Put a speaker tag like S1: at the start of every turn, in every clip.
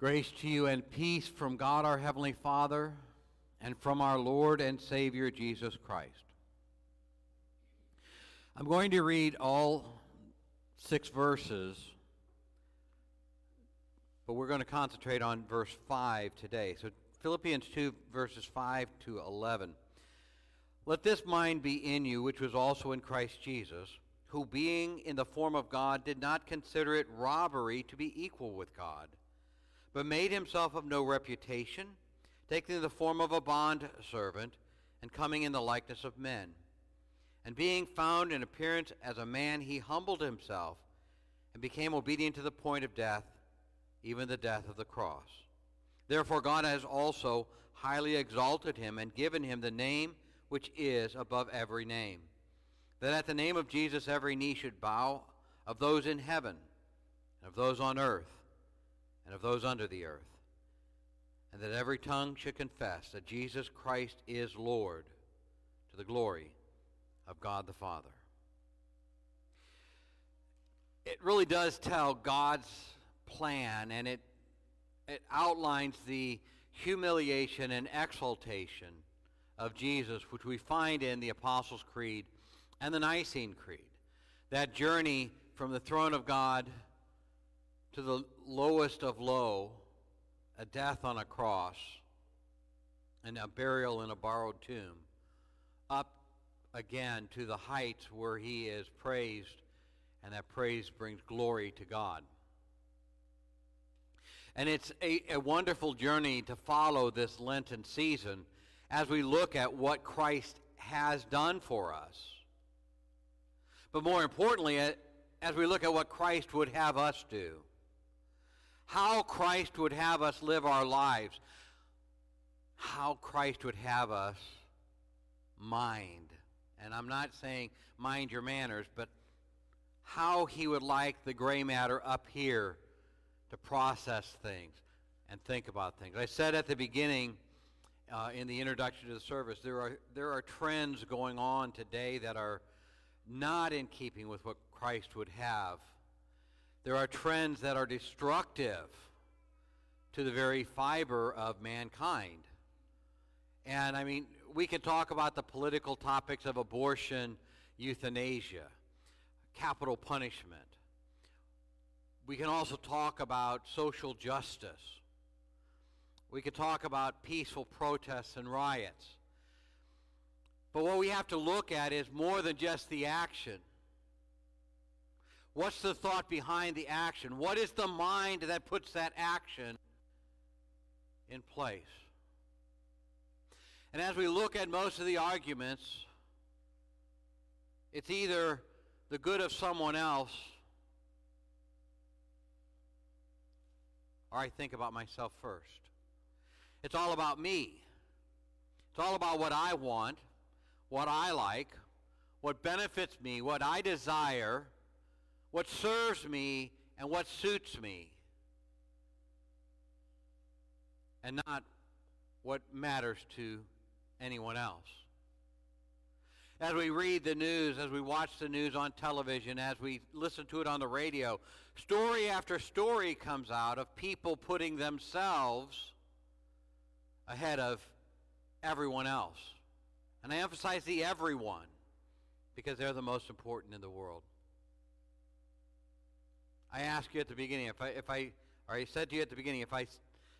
S1: Grace to you and peace from God our Heavenly Father and from our Lord and Savior Jesus Christ. I'm going to read all six verses, but we're going to concentrate on verse 5 today. So, Philippians 2, verses 5 to 11. Let this mind be in you, which was also in Christ Jesus, who, being in the form of God, did not consider it robbery to be equal with God but made himself of no reputation, taking the form of a bond servant, and coming in the likeness of men. And being found in appearance as a man, he humbled himself and became obedient to the point of death, even the death of the cross. Therefore, God has also highly exalted him and given him the name which is above every name, that at the name of Jesus every knee should bow, of those in heaven, and of those on earth and of those under the earth, and that every tongue should confess that Jesus Christ is Lord to the glory of God the Father. It really does tell God's plan, and it, it outlines the humiliation and exaltation of Jesus, which we find in the Apostles' Creed and the Nicene Creed. That journey from the throne of God to the lowest of low, a death on a cross, and a burial in a borrowed tomb, up again to the heights where he is praised, and that praise brings glory to God. And it's a, a wonderful journey to follow this Lenten season as we look at what Christ has done for us. But more importantly, as we look at what Christ would have us do how Christ would have us live our lives, how Christ would have us mind. And I'm not saying mind your manners, but how he would like the gray matter up here to process things and think about things. I said at the beginning uh, in the introduction to the service, there are, there are trends going on today that are not in keeping with what Christ would have there are trends that are destructive to the very fiber of mankind. And I mean, we can talk about the political topics of abortion, euthanasia, capital punishment. We can also talk about social justice. We could talk about peaceful protests and riots. But what we have to look at is more than just the action. What's the thought behind the action? What is the mind that puts that action in place? And as we look at most of the arguments, it's either the good of someone else or I think about myself first. It's all about me. It's all about what I want, what I like, what benefits me, what I desire what serves me and what suits me, and not what matters to anyone else. As we read the news, as we watch the news on television, as we listen to it on the radio, story after story comes out of people putting themselves ahead of everyone else. And I emphasize the everyone because they're the most important in the world. I asked you at the beginning, if I, if I, or I said to you at the beginning, if I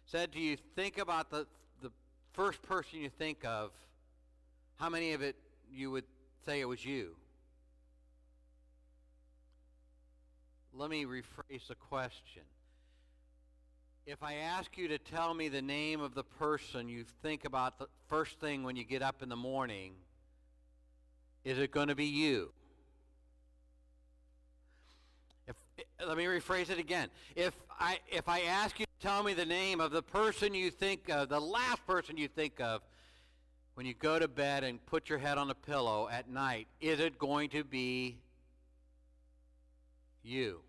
S1: said to you, think about the, the first person you think of, how many of it you would say it was you? Let me rephrase the question. If I ask you to tell me the name of the person you think about the first thing when you get up in the morning, is it going to be you? Let me rephrase it again. If I, if I ask you to tell me the name of the person you think of, the last person you think of, when you go to bed and put your head on a pillow at night, is it going to be you?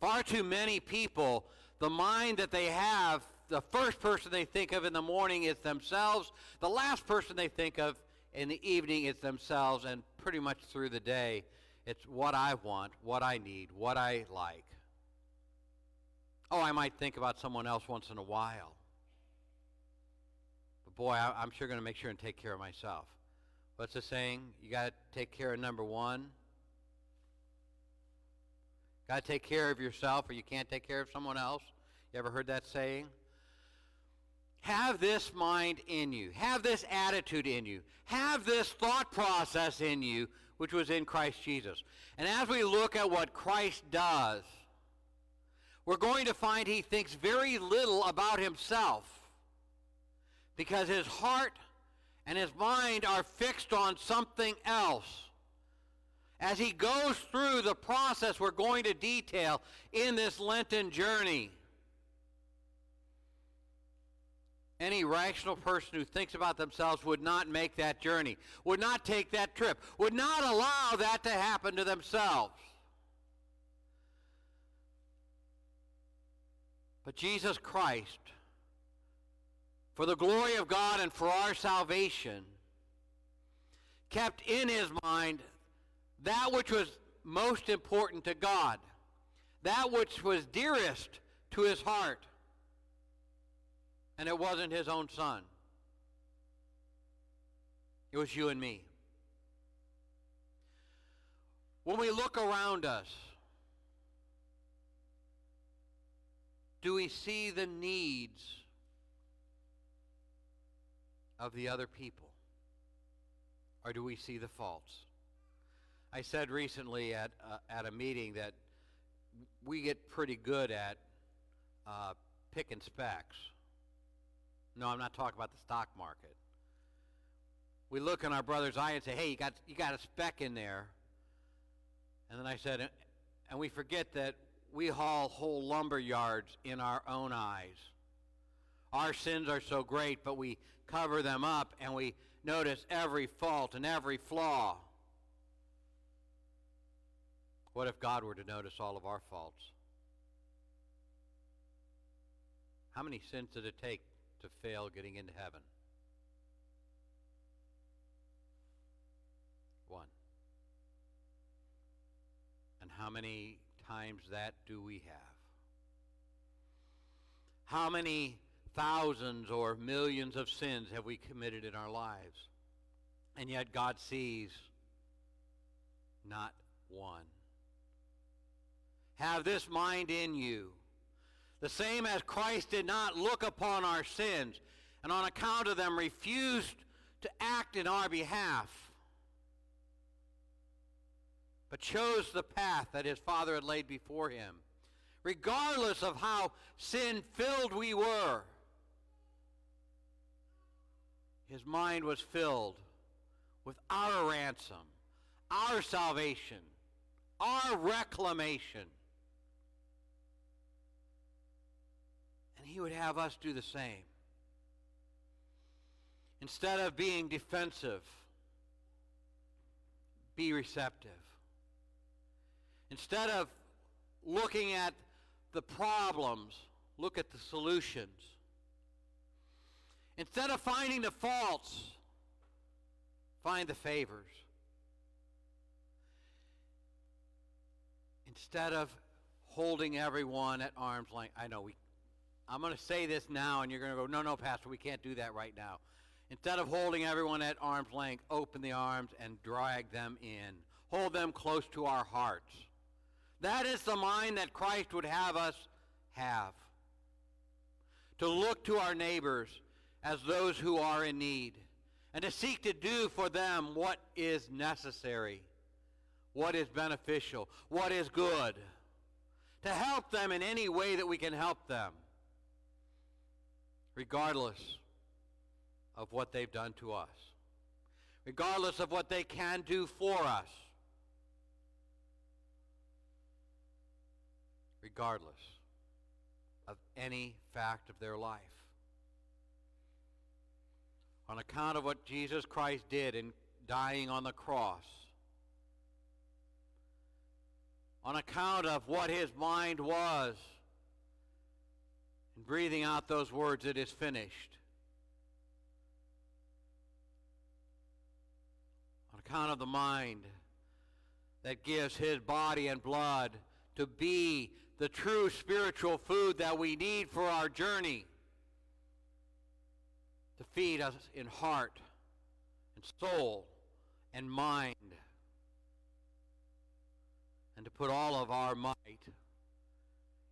S1: Far too many people, the mind that they have, the first person they think of in the morning is themselves, the last person they think of in the evening is themselves, and pretty much through the day it's what I want, what I need, what I like. Oh, I might think about someone else once in a while. But boy, I, am sure going to make sure and take care of myself. What's the saying? You got to take care of number one. Got to take care of yourself, or you can't take care of someone else. You ever heard that saying? Have this mind in you. Have this attitude in you. Have this thought process in you, which was in Christ Jesus. And as we look at what Christ does, we're going to find he thinks very little about himself because his heart and his mind are fixed on something else. As he goes through the process we're going to detail in this Lenten journey, any rational person who thinks about themselves would not make that journey, would not take that trip, would not allow that to happen to themselves. But Jesus Christ, for the glory of God and for our salvation, kept in his mind that which was most important to God, that which was dearest to his heart. And it wasn't his own son. It was you and me. When we look around us, do we see the needs of the other people? Or do we see the faults? I said recently at, uh, at a meeting that we get pretty good at uh, picking specs. No, I'm not talking about the stock market. We look in our brother's eye and say, hey, you got, you got a speck in there. And then I said, and we forget that we haul whole lumber yards in our own eyes. Our sins are so great, but we cover them up and we notice every fault and every flaw. What if God were to notice all of our faults? How many sins did it take to fail getting into heaven? One. And how many times that do we have? How many thousands or millions of sins have we committed in our lives? And yet God sees not one. Have this mind in you. The same as Christ did not look upon our sins and on account of them refused to act in our behalf but chose the path that his Father had laid before him. Regardless of how sin filled we were, his mind was filled with our ransom, our salvation, our reclamation. And he would have us do the same. Instead of being defensive, be receptive. Instead of looking at the problems, look at the solutions. Instead of finding the faults, find the favors. Instead of holding everyone at arm's length. I know we I'm going to say this now and you're going to go, "No, no, pastor, we can't do that right now." Instead of holding everyone at arm's length, open the arms and drag them in. Hold them close to our hearts. That is the mind that Christ would have us have. To look to our neighbors as those who are in need and to seek to do for them what is necessary, what is beneficial, what is good, to help them in any way that we can help them, regardless of what they've done to us, regardless of what they can do for us. regardless of any fact of their life. On account of what Jesus Christ did in dying on the cross, on account of what his mind was breathing out those words, it is finished. On account of the mind that gives his body and blood to be the true spiritual food that we need for our journey to feed us in heart and soul and mind and to put all of our might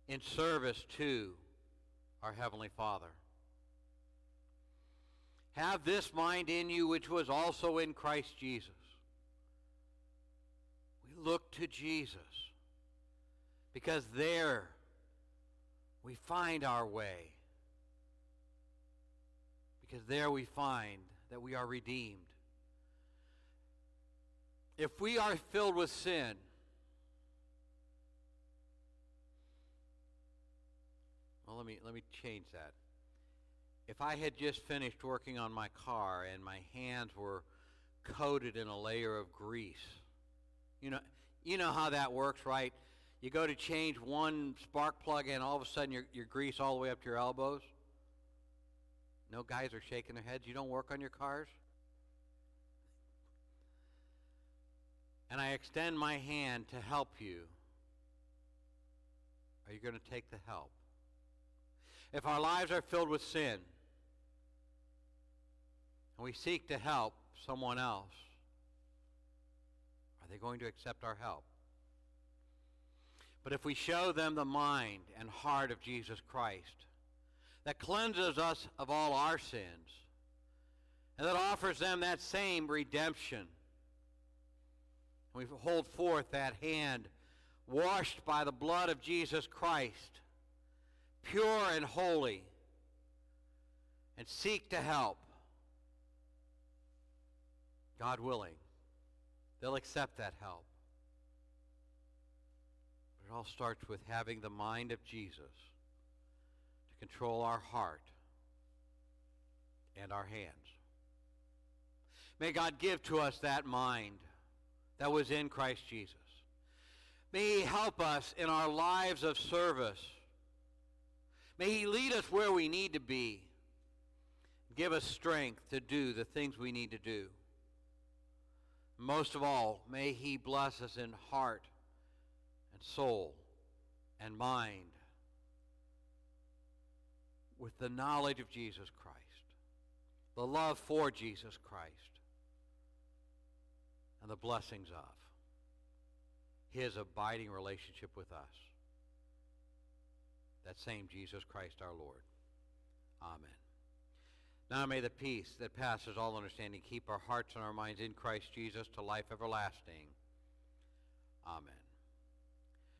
S1: in service to our Heavenly Father. Have this mind in you which was also in Christ Jesus. We look to Jesus because there we find our way. Because there we find that we are redeemed. If we are filled with sin, well, let me, let me change that. If I had just finished working on my car and my hands were coated in a layer of grease, you know, you know how that works, right? You go to change one spark plug and all of a sudden your, your grease all the way up to your elbows. No guys are shaking their heads. You don't work on your cars? And I extend my hand to help you. Are you going to take the help? If our lives are filled with sin and we seek to help someone else, are they going to accept our help? But if we show them the mind and heart of Jesus Christ that cleanses us of all our sins and that offers them that same redemption, and we hold forth that hand washed by the blood of Jesus Christ, pure and holy, and seek to help, God willing, they'll accept that help But it all starts with having the mind of Jesus to control our heart and our hands. May God give to us that mind that was in Christ Jesus. May he help us in our lives of service. May he lead us where we need to be. Give us strength to do the things we need to do. Most of all, may he bless us in heart and soul and mind with the knowledge of Jesus Christ, the love for Jesus Christ, and the blessings of his abiding relationship with us. That same Jesus Christ our Lord. Amen. Now may the peace that passes all understanding keep our hearts and our minds in Christ Jesus to life everlasting. Amen.